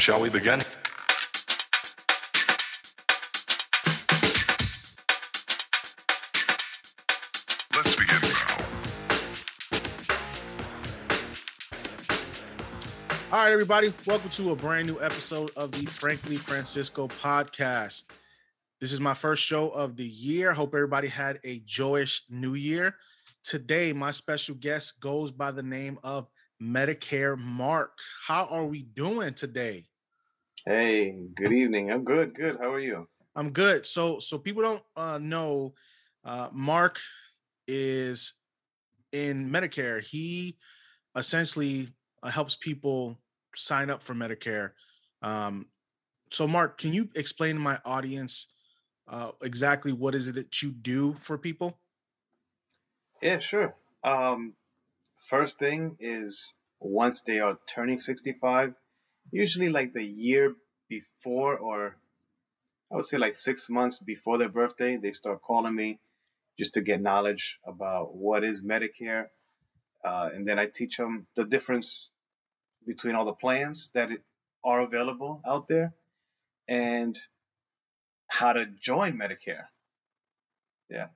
Shall we begin? Let's begin now. All right, everybody, welcome to a brand new episode of the Frankly Francisco podcast. This is my first show of the year. Hope everybody had a joyous new year. Today, my special guest goes by the name of Medicare Mark. How are we doing today? Hey, good evening. I'm good. Good. How are you? I'm good. So, so people don't uh, know, uh, Mark is in Medicare. He essentially uh, helps people sign up for Medicare. Um, so, Mark, can you explain to my audience uh, exactly what is it that you do for people? Yeah, sure. Um, first thing is once they are turning 65, usually like the year before, or I would say like six months before their birthday, they start calling me just to get knowledge about what is Medicare. Uh, and then I teach them the difference between all the plans that are available out there and how to join Medicare. Yeah.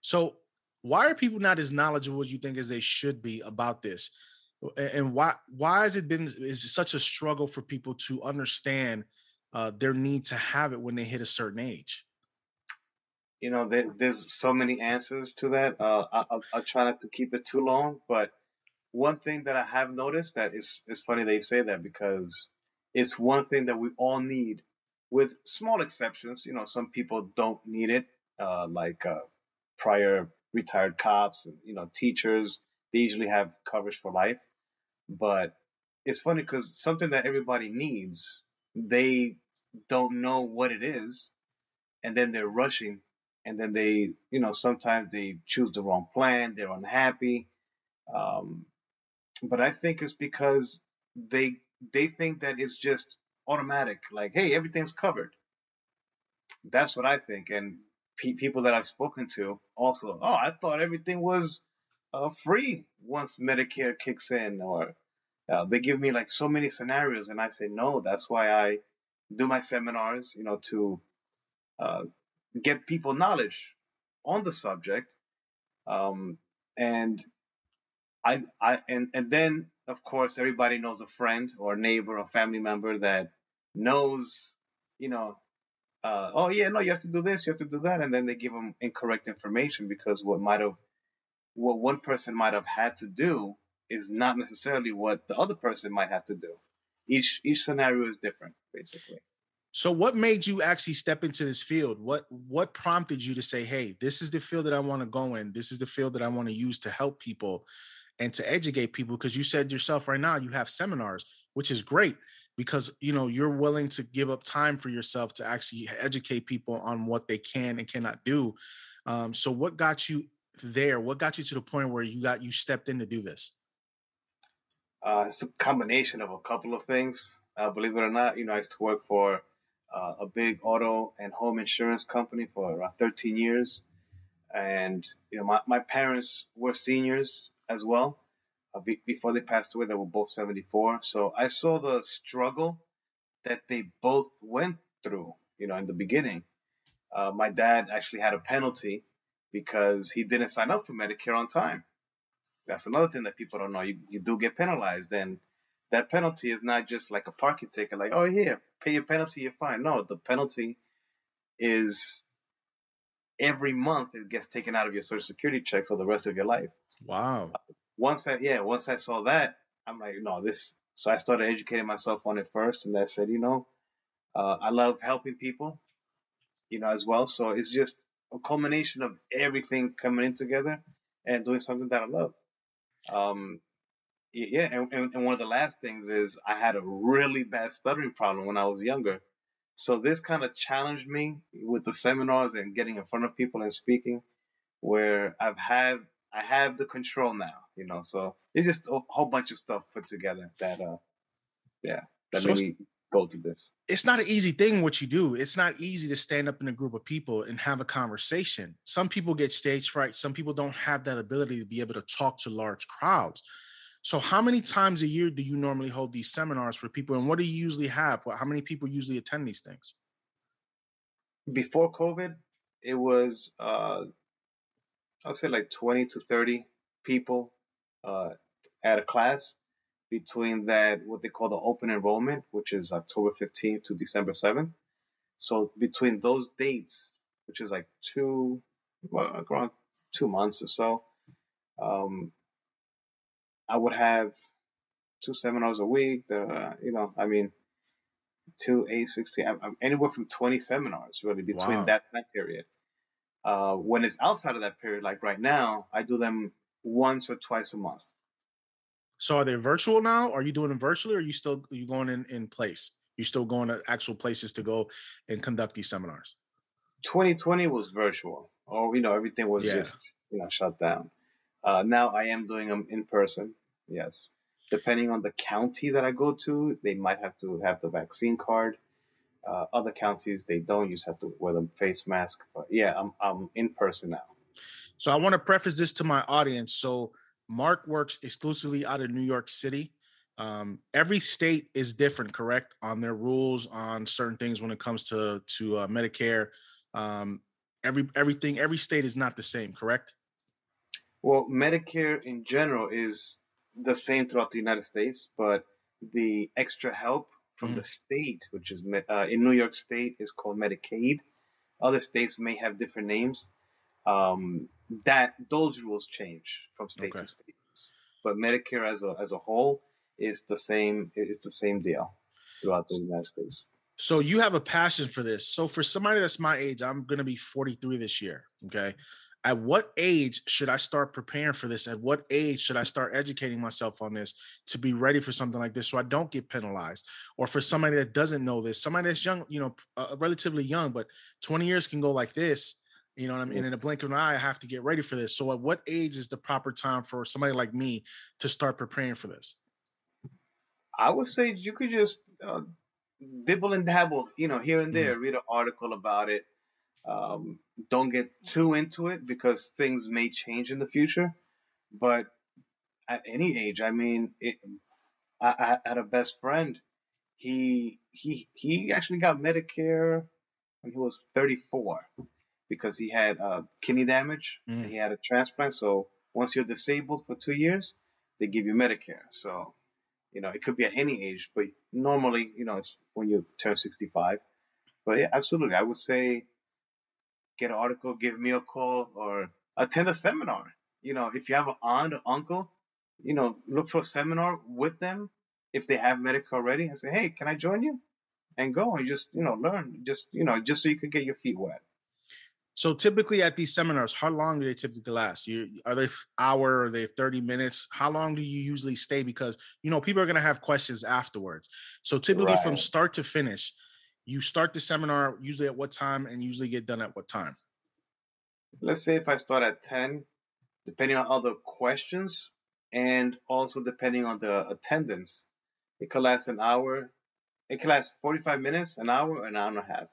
So, why are people not as knowledgeable as you think as they should be about this? And why why has it been is such a struggle for people to understand uh, their need to have it when they hit a certain age? You know, there, there's so many answers to that. Uh, I, will I'll try not to keep it too long, but one thing that I have noticed that is it's funny they say that because it's one thing that we all need, with small exceptions. You know, some people don't need it, uh, like uh, prior retired cops and you know teachers. They usually have coverage for life, but it's funny because something that everybody needs, they don't know what it is, and then they're rushing, and then they, you know, sometimes they choose the wrong plan. They're unhappy. Um, but I think it's because they they think that it's just automatic, like, hey, everything's covered. That's what I think, and pe- people that I've spoken to also, oh, I thought everything was uh, free once Medicare kicks in, or uh, they give me like so many scenarios, and I say no. That's why I do my seminars, you know, to uh, get people knowledge on the subject, um, and I, I, and and then of course everybody knows a friend or a neighbor or family member that knows, you know, uh, oh yeah, no, you have to do this, you have to do that, and then they give them incorrect information because what might have, what one person might have had to do is not necessarily what the other person might have to do. Each each scenario is different, basically. So, what made you actually step into this field? What what prompted you to say, "Hey, this is the field that I want to go in. This is the field that I want to use to help people and to educate people?" Because you said yourself right now you have seminars, which is great because you know you're willing to give up time for yourself to actually educate people on what they can and cannot do. Um, so, what got you there? What got you to the point where you got you stepped in to do this? Uh, it's a combination of a couple of things. Uh, believe it or not, you know, I used to work for uh, a big auto and home insurance company for around 13 years. And, you know, my, my parents were seniors as well. Uh, be, before they passed away, they were both 74. So I saw the struggle that they both went through, you know, in the beginning. Uh, my dad actually had a penalty because he didn't sign up for Medicare on time. That's another thing that people don't know. You, you do get penalized, and that penalty is not just like a parking ticket, like, oh, here, pay your penalty, you're fine. No, the penalty is every month it gets taken out of your social security check for the rest of your life. Wow. Once I, yeah, once I saw that, I'm like, no, this. So I started educating myself on it first, and I said, you know, uh, I love helping people, you know, as well. So it's just a culmination of everything coming in together and doing something that I love. Um, yeah, and, and, one of the last things is I had a really bad stuttering problem when I was younger. So this kind of challenged me with the seminars and getting in front of people and speaking, where I've had I have the control now, you know. So it's just a whole bunch of stuff put together that, uh, yeah, that so made me go through this. It's not an easy thing what you do. It's not easy to stand up in a group of people and have a conversation. Some people get stage fright. Some people don't have that ability to be able to talk to large crowds. So, how many times a year do you normally hold these seminars for people, and what do you usually have? How many people usually attend these things? Before COVID, it was uh, I'll say like twenty to thirty people uh, at a class. Between that, what they call the open enrollment, which is October fifteenth to December seventh. So between those dates, which is like two, well, around two months or so, um, I would have two seminars a week. Uh, you know, I mean, two, eight, 16, anywhere from 20 seminars really between wow. that time period. Uh, when it's outside of that period, like right now, I do them once or twice a month. So are they virtual now? Are you doing them virtually or are you still are you going in, in place? You still going to actual places to go and conduct these seminars? 2020 was virtual. Or you know, everything was yeah. just you know shut down. Uh, now I am doing them in person. Yes, depending on the county that I go to, they might have to have the vaccine card. Uh, other counties they don't. You just have to wear the face mask. But yeah, I'm I'm in person now. So I want to preface this to my audience. So Mark works exclusively out of New York City. Um, every state is different, correct, on their rules on certain things when it comes to to uh, Medicare. Um, every everything, every state is not the same, correct? Well, Medicare in general is the same throughout the United States, but the extra help from mm-hmm. the state, which is uh, in New York State, is called Medicaid. Other states may have different names. Um, that those rules change from state okay. to state, but Medicare as a as a whole is the same. It's the same deal throughout the United States. So you have a passion for this. So for somebody that's my age, I'm going to be 43 this year. Okay at what age should I start preparing for this? At what age should I start educating myself on this to be ready for something like this so I don't get penalized? Or for somebody that doesn't know this, somebody that's young, you know, uh, relatively young, but 20 years can go like this, you know what I mean? And in a blink of an eye, I have to get ready for this. So at what age is the proper time for somebody like me to start preparing for this? I would say you could just uh, dibble and dabble, you know, here and mm-hmm. there, mm-hmm. read an article about it um, don't get too into it because things may change in the future. But at any age, I mean, it, I, I had a best friend. He he he actually got Medicare when he was 34 because he had uh, kidney damage. Mm. he had a transplant. So once you're disabled for two years, they give you Medicare. So you know it could be at any age, but normally you know it's when you turn 65. But yeah, absolutely, I would say get an article, give me a call, or attend a seminar. You know, if you have an aunt or uncle, you know, look for a seminar with them if they have Medicare already and say, hey, can I join you? And go and just, you know, learn, just, you know, just so you can get your feet wet. So typically at these seminars, how long do they typically last? You, are they hour? Are they thirty minutes? How long do you usually stay? Because you know people are going to have questions afterwards. So typically right. from start to finish, you start the seminar usually at what time and usually get done at what time? Let's say if I start at 10, depending on other questions and also depending on the attendance, it could last an hour. It could last 45 minutes, an hour, an hour and a half,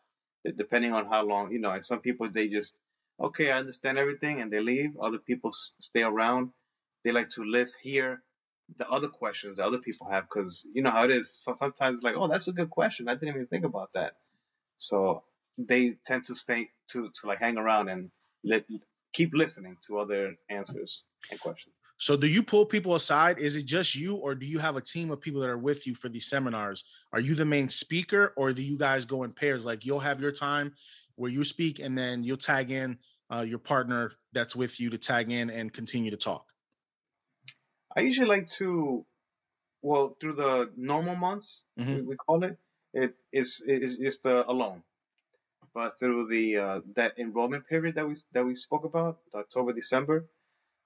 depending on how long, you know, and some people, they just, okay, I understand everything and they leave. Other people stay around. They like to list, here the other questions that other people have because you know how it is. So sometimes like, oh, that's a good question. I didn't even think about that. So they tend to stay to to like hang around and let keep listening to other answers and questions. So do you pull people aside? Is it just you or do you have a team of people that are with you for these seminars? Are you the main speaker or do you guys go in pairs? Like you'll have your time where you speak and then you'll tag in uh, your partner that's with you to tag in and continue to talk? I usually like to, well, through the normal months, mm-hmm. we, we, call it, it is is is the alone. But through the uh, that enrollment period that we that we spoke about, October December,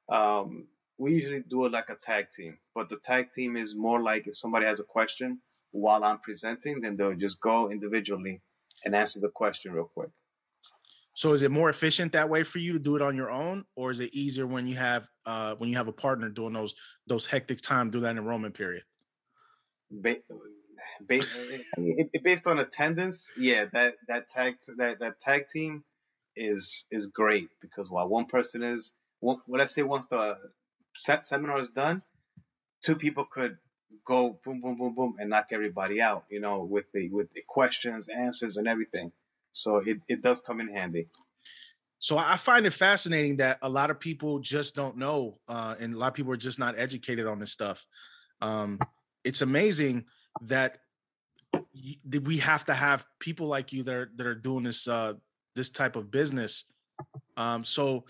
um, we usually do it like a tag team. But the tag team is more like if somebody has a question while I'm presenting, then they'll just go individually and answer the question real quick. So is it more efficient that way for you to do it on your own, or is it easier when you have uh, when you have a partner doing those those hectic time do that enrollment period? Ba- based, based on attendance, yeah, that that tag that that tag team is is great because while one person is, well, let's say once the set seminar is done, two people could go boom, boom, boom, boom, and knock everybody out. You know, with the with the questions, answers, and everything. So it it does come in handy. So I find it fascinating that a lot of people just don't know, uh, and a lot of people are just not educated on this stuff. Um, it's amazing that we have to have people like you that are, that are doing this uh, this type of business. Um, so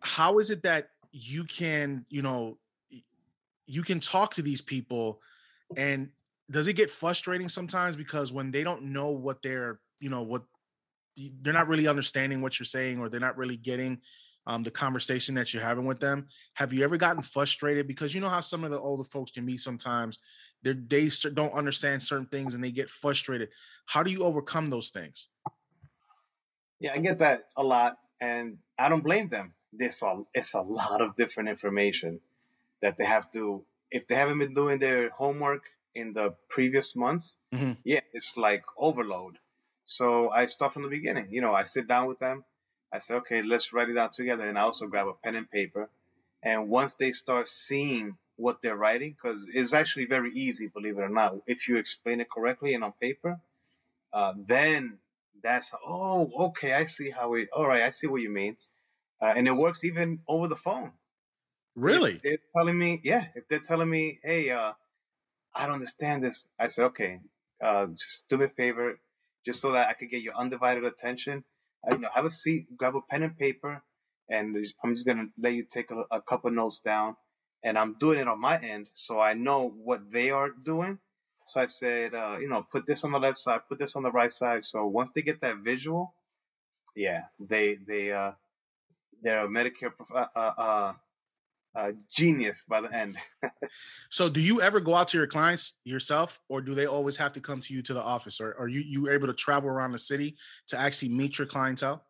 how is it that you can, you know, you can talk to these people and does it get frustrating sometimes because when they don't know what they're, you know, what they're not really understanding what you're saying or they're not really getting um, the conversation that you're having with them. Have you ever gotten frustrated? Because you know how some of the older folks can be sometimes. they're, they don't understand certain things and they get frustrated. How do you overcome those things? Yeah, I get that a lot, and I don't blame them. This all it's a lot of different information that they have to. If they haven't been doing their homework in the previous months, mm-hmm. yeah, it's like overload. So I start from the beginning. You know, I sit down with them. I say, okay, let's write it out together. And I also grab a pen and paper. And once they start seeing what they're writing, because it's actually very easy, believe it or not, if you explain it correctly and on paper, uh, then that's oh, okay, I see how it. All right, I see what you mean. Uh, and it works even over the phone. Really? It's telling me, yeah. If they're telling me, hey, uh, I don't understand this, I say, okay, uh, just do me a favor, just so that I could get your undivided attention. I, you know, have a seat, grab a pen and paper, and I'm just gonna let you take a, a couple notes down. And I'm doing it on my end, so I know what they are doing. So I said, uh, you know, put this on the left side, put this on the right side. So once they get that visual, yeah, they they uh, they're a Medicare uh, uh, uh uh, genius by the end. so, do you ever go out to your clients yourself, or do they always have to come to you to the office, or are you you able to travel around the city to actually meet your clientele?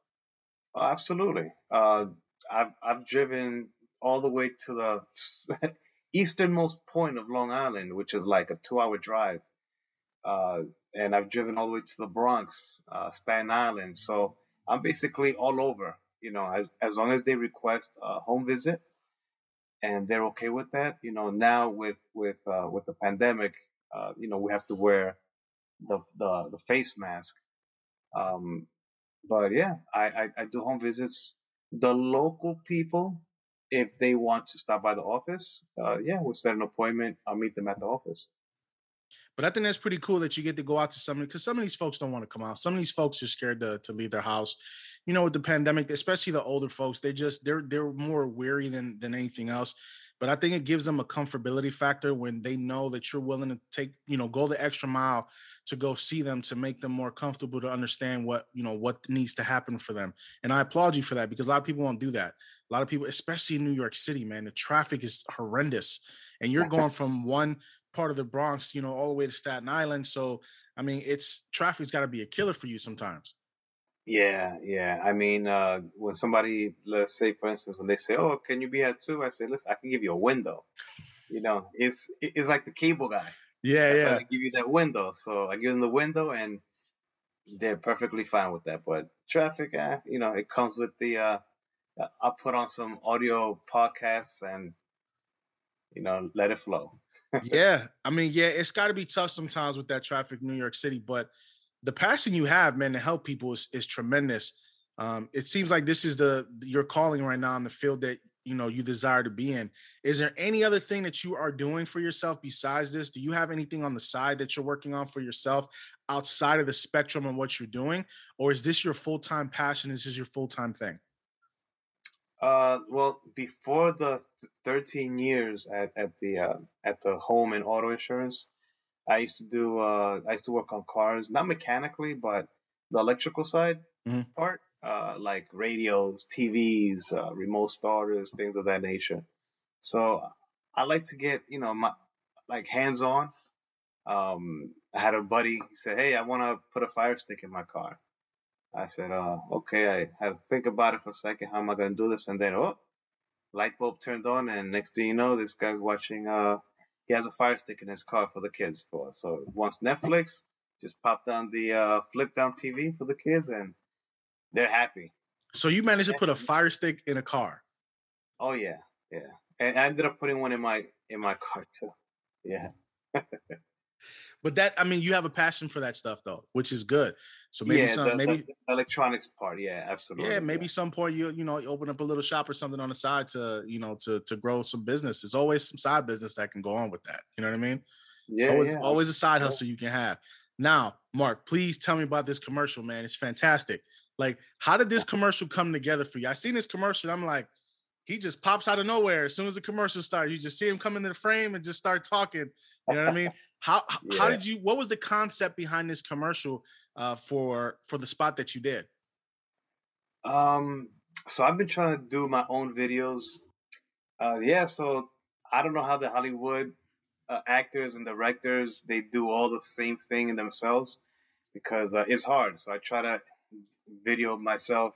Uh, absolutely. Uh, I've I've driven all the way to the easternmost point of Long Island, which is like a two-hour drive, uh, and I've driven all the way to the Bronx, uh, Staten Island. So I'm basically all over. You know, as as long as they request a home visit and they're okay with that. You know, now with with uh, with the pandemic, uh, you know, we have to wear the the, the face mask. Um, but yeah, I, I, I do home visits. The local people, if they want to stop by the office, uh, yeah, we'll set an appointment. I'll meet them at the office. But I think that's pretty cool that you get to go out to somebody because some of these folks don't want to come out. Some of these folks are scared to, to leave their house. You know, with the pandemic, especially the older folks, they just they're they're more weary than than anything else. But I think it gives them a comfortability factor when they know that you're willing to take, you know, go the extra mile to go see them to make them more comfortable to understand what, you know, what needs to happen for them. And I applaud you for that because a lot of people won't do that. A lot of people, especially in New York City, man, the traffic is horrendous. And you're going from one part of the Bronx, you know, all the way to Staten Island. So, I mean, it's traffic's got to be a killer for you sometimes. Yeah, yeah. I mean, uh, when somebody, let's say, for instance, when they say, "Oh, can you be at two? I say, "Listen, I can give you a window." You know, it's it's like the cable guy. Yeah, That's yeah. I give you that window, so I give them the window, and they're perfectly fine with that. But traffic, eh, you know, it comes with the. Uh, I'll put on some audio podcasts and, you know, let it flow yeah, I mean, yeah, it's got to be tough sometimes with that traffic in New York City, but the passion you have, man, to help people is, is tremendous. Um, it seems like this is the your calling right now in the field that you know you desire to be in. Is there any other thing that you are doing for yourself besides this? Do you have anything on the side that you're working on for yourself outside of the spectrum of what you're doing, or is this your full time passion? Is This is your full time thing. Uh, well, before the 13 years at, at the uh, at the home and auto insurance, I used to do uh, I used to work on cars, not mechanically, but the electrical side mm-hmm. part, uh, like radios, TVs, uh, remote starters, things of that nature. So I like to get you know my like hands on. Um, I had a buddy. He said, "Hey, I want to put a fire stick in my car." I said, uh, okay, I have to think about it for a second. How am I going to do this? And then, oh, light bulb turned on. And next thing you know, this guy's watching, uh, he has a fire stick in his car for the kids for. So once Netflix, just pop down the uh, flip down TV for the kids and they're happy. So you managed to put a fire stick in a car? Oh, yeah. Yeah. And I ended up putting one in my in my car too. Yeah. but that I mean, you have a passion for that stuff though, which is good. So maybe yeah, some the, maybe the electronics part. Yeah, absolutely. yeah maybe some point you you know you open up a little shop or something on the side to you know to to grow some business. There's always some side business that can go on with that. You know what I mean? Yeah, it's always, yeah. always a side hustle you can have. Now, Mark, please tell me about this commercial, man. It's fantastic. Like, how did this commercial come together for you? I seen this commercial. I'm like, he just pops out of nowhere as soon as the commercial starts. You just see him come into the frame and just start talking. You know what I mean? How h- how did you? What was the concept behind this commercial uh, for for the spot that you did? Um, so I've been trying to do my own videos. Uh, yeah, so I don't know how the Hollywood uh, actors and directors they do all the same thing in themselves because uh, it's hard. So I try to video myself,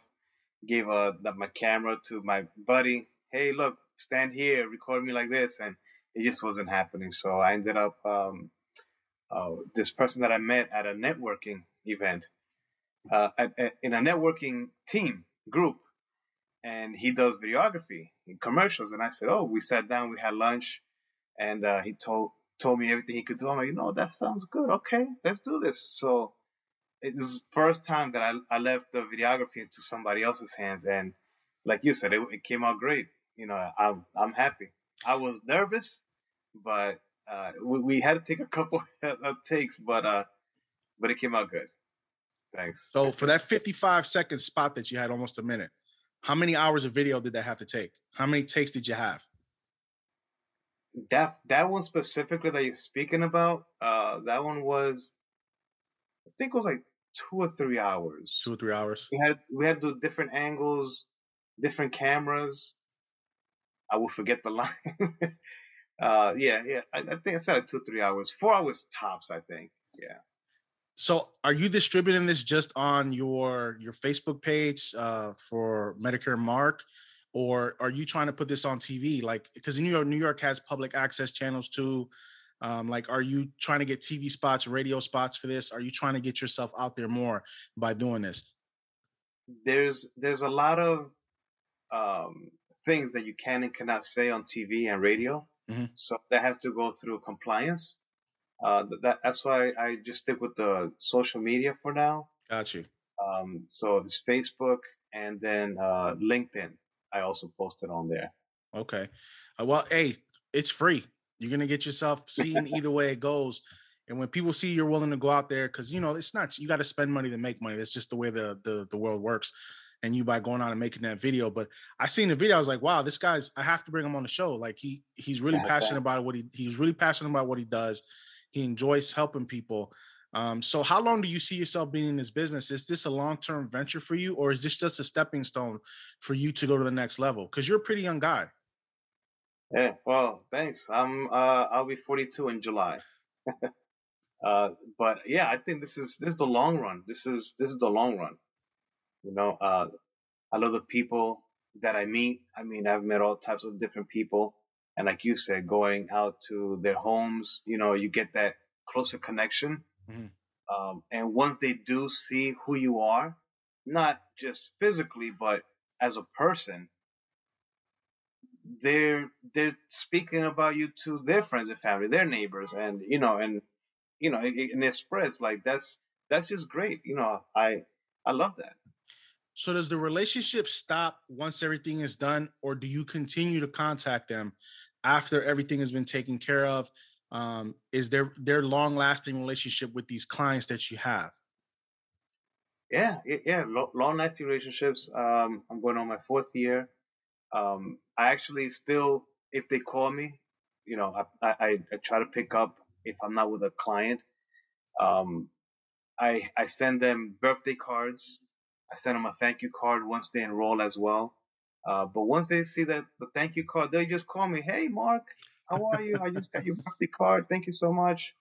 gave uh, the, my camera to my buddy. Hey, look, stand here, record me like this, and it just wasn't happening. So I ended up um, uh, this person that I met at a networking event uh, in a networking team group, and he does videography and commercials. And I said, "Oh, we sat down, we had lunch, and uh, he told told me everything he could do." I'm like, "You know, that sounds good. Okay, let's do this." So it was the first time that I, I left the videography into somebody else's hands, and like you said, it, it came out great. You know, I'm I'm happy. I was nervous, but uh, we, we had to take a couple of takes, but uh, but it came out good. Thanks. So for that 55 second spot that you had almost a minute, how many hours of video did that have to take? How many takes did you have? that that one specifically that you're speaking about, uh, that one was, I think it was like two or three hours. Two or three hours. We had we had to do different angles, different cameras. I will forget the line. uh, yeah, yeah. I, I think I said like two three hours, four hours tops. I think. Yeah. So are you distributing this just on your your Facebook page uh, for Medicare Mark? Or are you trying to put this on TV? Like, because New York, New York has public access channels too. Um, like, are you trying to get TV spots, radio spots for this? Are you trying to get yourself out there more by doing this? There's there's a lot of um, things that you can and cannot say on TV and radio. Mhm. So that has to go through compliance. Uh, that that's why I just stick with the social media for now. Got you. Um, so it's Facebook and then uh, LinkedIn. I also posted on there. Okay. Uh, well, hey, it's free. You're gonna get yourself seen either way it goes. And when people see you're willing to go out there, because you know it's not you got to spend money to make money. That's just the way the, the the world works. And you by going out and making that video. But I seen the video, I was like, wow, this guy's. I have to bring him on the show. Like he he's really Yeah, passionate about what he he's really passionate about what he does. He enjoys helping people. Um, so how long do you see yourself being in this business? Is this a long-term venture for you, or is this just a stepping stone for you to go to the next level? Because you're a pretty young guy. Yeah. Well, thanks. I'm. Uh, I'll be 42 in July. uh, but yeah, I think this is this is the long run. This is this is the long run. You know, uh, I love the people that I meet. I mean, I've met all types of different people, and like you said, going out to their homes, you know, you get that closer connection. Mhm. Um, and once they do see who you are, not just physically, but as a person, they're they're speaking about you to their friends and family, their neighbors, and you know, and you know, it, it- and it spreads like that's that's just great. You know, I I love that. So does the relationship stop once everything is done, or do you continue to contact them after everything has been taken care of? Um, is there their long lasting relationship with these clients that you have? Yeah, yeah. Long lasting relationships. Um, I'm going on my fourth year. Um, I actually still, if they call me, you know, I, I, I try to pick up if I'm not with a client. Um, I I send them birthday cards. I send them a thank you card once they enroll as well. Uh, but once they see that the thank you card, they just call me, "Hey, Mark, how are you? I just got your birthday card. Thank you so much."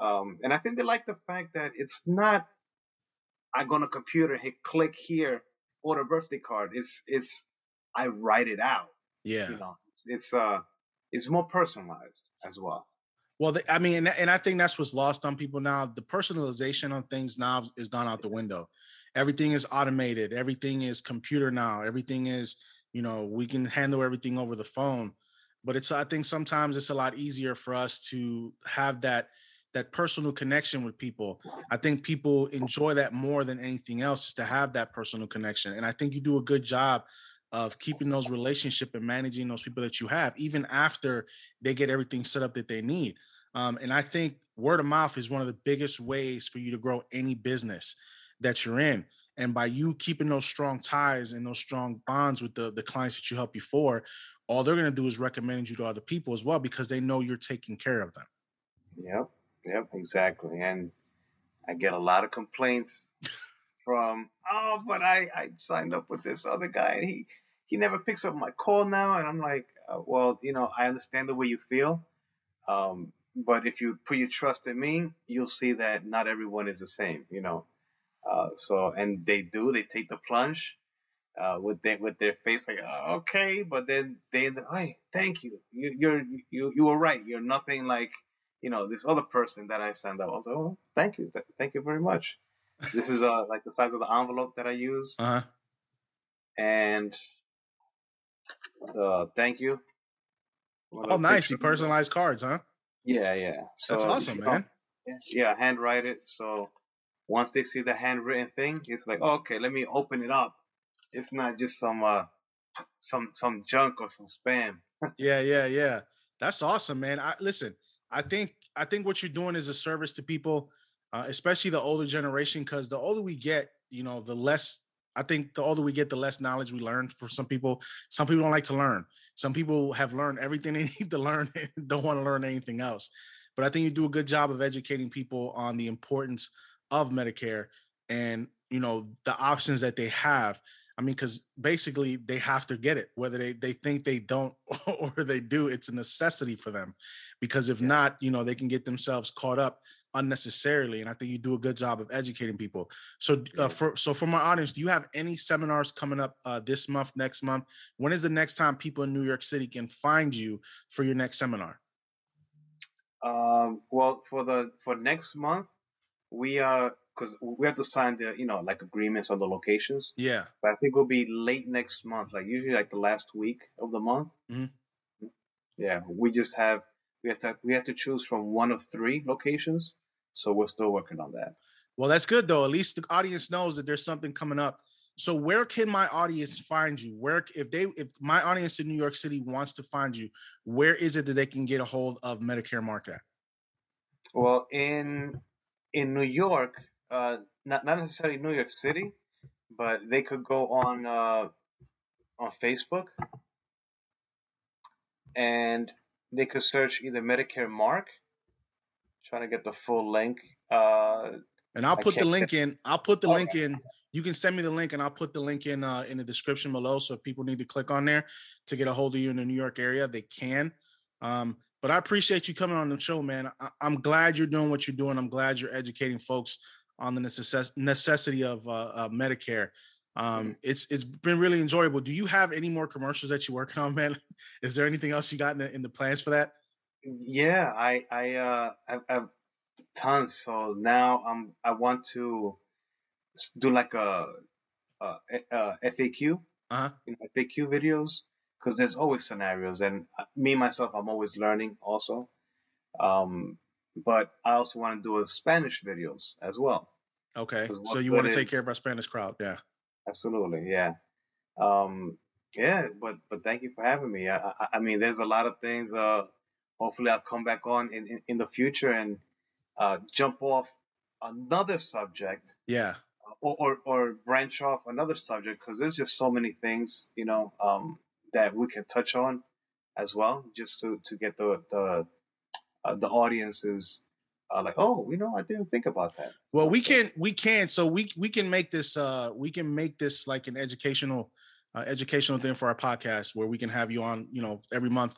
Um, and I think they like the fact that it's not I go on a computer, hit click here, order birthday card. It's it's I write it out. Yeah. You know, it's, it's uh it's more personalized as well. Well, the, I mean, and, and I think that's what's lost on people now. The personalization on things now is gone out the window. Everything is automated. Everything is computer now. Everything is, you know, we can handle everything over the phone. but it's I think sometimes it's a lot easier for us to have that that personal connection with people. I think people enjoy that more than anything else is to have that personal connection. And I think you do a good job of keeping those relationship and managing those people that you have, even after they get everything set up that they need. Um, and I think word of mouth is one of the biggest ways for you to grow any business that you're in. And by you keeping those strong ties and those strong bonds with the, the clients that you help before, all they're going to do is recommend you to other people as well because they know you're taking care of them. Yep. Yep. Exactly. And I get a lot of complaints from, oh, but I, I signed up with this other guy and he, he never picks up my call now. And I'm like, uh, well, you know, I understand the way you feel. Um, but if you put your trust in me, you'll see that not everyone is the same, you know. Uh, so, and they do, they take the plunge uh, with their with their face like oh, okay, but then they hey, thank you. you, you're you you were right. You're nothing like you know this other person that I send out. I was like, oh, thank you, thank you very much. this is uh like the size of the envelope that I use, uh-huh. and uh, thank you. Oh, nice! You personalized cards, huh? Yeah, yeah. So, That's awesome, man. Yeah, yeah, handwrite it. So once they see the handwritten thing, it's like, okay, let me open it up it's not just some uh some some junk or some spam. yeah, yeah, yeah. That's awesome, man. I listen. I think I think what you're doing is a service to people, uh, especially the older generation, because the older we get, you know, the less. I think the older we get, the less knowledge we learn. For some people, some people don't like to learn. Some people have learned everything they need to learn and don't want to learn anything else. But I think you do a good job of educating people on the importance of Medicare and you know the options that they have I mean, because basically they have to get it, whether they they think they don't or they do. It's a necessity for them, because if yeah. not, you know, they can get themselves caught up unnecessarily. And I think you do a good job of educating people. So, uh, for so for my audience, do you have any seminars coming up uh, this month, next month? When is the next time people in New York City can find you for your next seminar? Um, well, for the for next month, we are because we have to sign the you know like agreements on the locations. Yeah, but I think it'll be late next month, like usually like the last week of the month. Mm-hmm. Yeah, we just have we have to we have to choose from one of three locations, so we're still working on that. Well, that's good though. At least the audience knows that there's something coming up. So where can my audience find you? Where if they if my audience in New York City wants to find you, where is it that they can get a hold of Medicare Mark at? Well, in in New York, uh, not not necessarily New York City, but they could go on uh, on Facebook and they could search either Medicare Mark. Trying to get the full link. Uh, and I'll put the link get... in. I'll put the okay. link in. You can send me the link, and I'll put the link in uh, in the description below. So if people need to click on there to get a hold of you in the New York area, they can. Um, but I appreciate you coming on the show, man. I- am glad you're doing what you're doing. I'm glad you're educating folks on the necess- necessity of uh, uh, Medicare. Um, mm-hmm. it's it's been really enjoyable. Do you have any more commercials that you're working on, man? Is there anything else you got in the, in the plans for that? Yeah, I I uh I, have tons. So now I'm I want to do like a, a, a FAQ, uh-huh. you know, FAQ videos because there's always scenarios, and uh, me myself, I'm always learning also. Um, but I also want to do a Spanish videos as well. Okay, so you want to take care of our Spanish crowd, yeah? Absolutely, yeah, um, yeah. But but thank you for having me. I, I, I mean, there's a lot of things. Uh, hopefully, I'll come back on in, in, in the future and uh, jump off another subject. Yeah. Or, or, or branch off another subject because there's just so many things you know um, that we can touch on as well just to, to get the, the uh, the audience is uh, like, oh, you know, I didn't think about that. Well, we can, we can, so we we can make this, uh, we can make this like an educational, uh, educational thing for our podcast where we can have you on, you know, every month,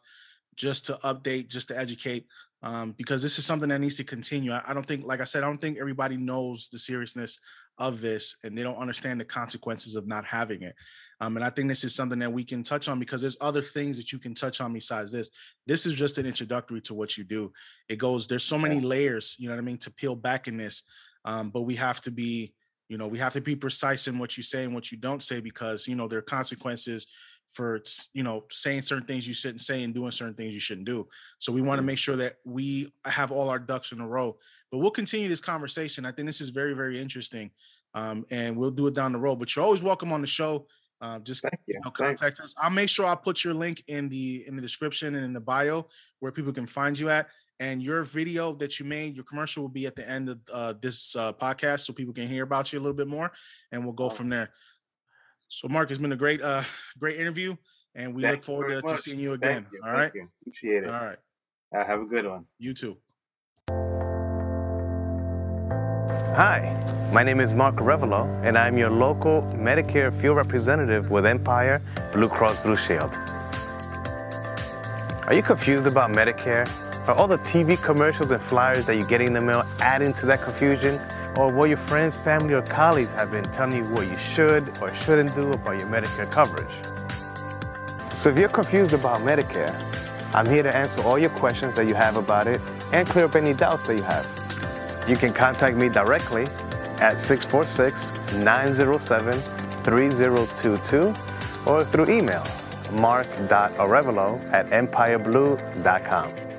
just to update, just to educate, um, because this is something that needs to continue. I, I don't think, like I said, I don't think everybody knows the seriousness of this and they don't understand the consequences of not having it. Um, and I think this is something that we can touch on because there's other things that you can touch on besides this. This is just an introductory to what you do. It goes, there's so many layers, you know what I mean, to peel back in this. Um, but we have to be, you know, we have to be precise in what you say and what you don't say because, you know, there are consequences for you know saying certain things you shouldn't say and doing certain things you shouldn't do. So we want to make sure that we have all our ducks in a row. But we'll continue this conversation. I think this is very very interesting, um, and we'll do it down the road. But you're always welcome on the show. Uh, just you. know, contact Thanks. us. I'll make sure I'll put your link in the in the description and in the bio where people can find you at. And your video that you made, your commercial will be at the end of uh, this uh, podcast, so people can hear about you a little bit more, and we'll go from there. So, Mark, it's been a great, uh, great interview, and we Thank look forward to, to seeing you Thank again. you. All Thank you. Appreciate it. all right. Uh, have a good one. You too. Hi, my name is Mark Arevalo, and I'm your local Medicare field representative with Empire Blue Cross Blue Shield. Are you confused about Medicare? Are all the TV commercials and flyers that you get in the mail adding to that confusion? Or what your friends, family, or colleagues have been telling you what you should or shouldn't do about your Medicare coverage? So if you're confused about Medicare, I'm here to answer all your questions that you have about it and clear up any doubts that you have. You can contact me directly at 646 907 3022 or through email mark.arevalo at empireblue.com.